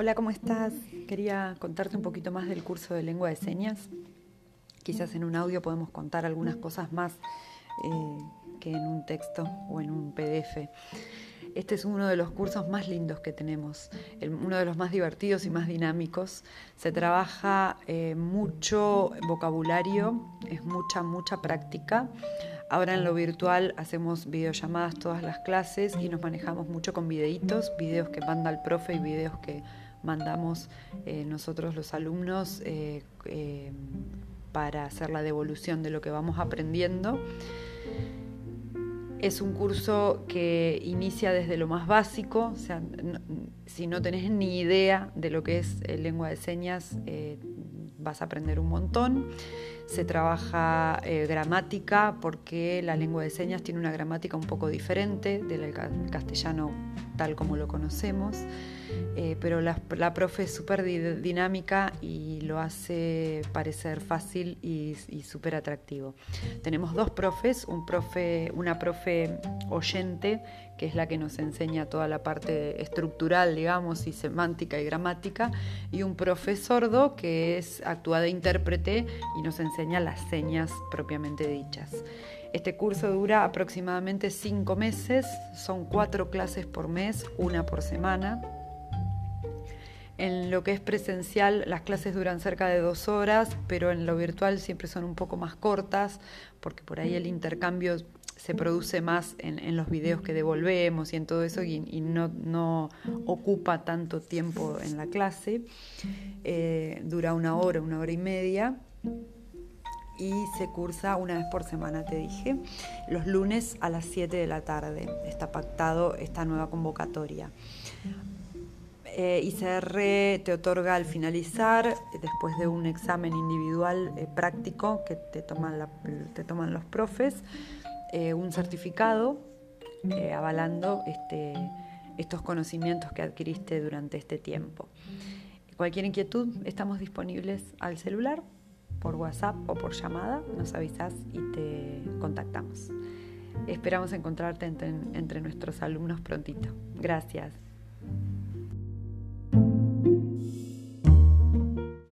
Hola, ¿cómo estás? Quería contarte un poquito más del curso de lengua de señas. Quizás en un audio podemos contar algunas cosas más eh, que en un texto o en un PDF. Este es uno de los cursos más lindos que tenemos, uno de los más divertidos y más dinámicos. Se trabaja eh, mucho vocabulario, es mucha, mucha práctica. Ahora en lo virtual hacemos videollamadas todas las clases y nos manejamos mucho con videitos, videos que manda el profe y videos que mandamos eh, nosotros los alumnos eh, eh, para hacer la devolución de lo que vamos aprendiendo. Es un curso que inicia desde lo más básico, o sea, si no tenés ni idea de lo que es lengua de señas, vas a aprender un montón. Se trabaja gramática porque la lengua de señas tiene una gramática un poco diferente del castellano tal como lo conocemos. Eh, pero la, profe es súper dinámica y lo hace parecer fácil y, súper atractivo. Tenemos dos profes, un profe, una profe oyente, que es la que nos enseña toda la parte estructural, digamos, y semántica y gramática, y un profe sordo, que es actúa de intérprete y nos enseña las señas propiamente dichas. Este curso dura aproximadamente cinco meses, son cuatro clases por mes, una por semana. En lo que es presencial, las clases duran cerca de dos horas, pero en lo virtual siempre son un poco más cortas, porque por ahí el intercambio se produce más en, los videos que devolvemos y en todo eso, y, no, ocupa tanto tiempo en la clase. Eh, dura una hora, una hora y media y se cursa una vez por semana, te dije, los lunes a las 7 de la tarde. Está pactado esta nueva convocatoria. Eh, ICR te otorga al finalizar, después de un examen individual eh, práctico que te toman, te toman los profes, eh, un certificado avalando este, estos conocimientos que adquiriste durante este tiempo. Cualquier inquietud, estamos disponibles al celular, por WhatsApp o por llamada, nos avisas y te contactamos. Esperamos encontrarte entre nuestros alumnos prontito. Gracias.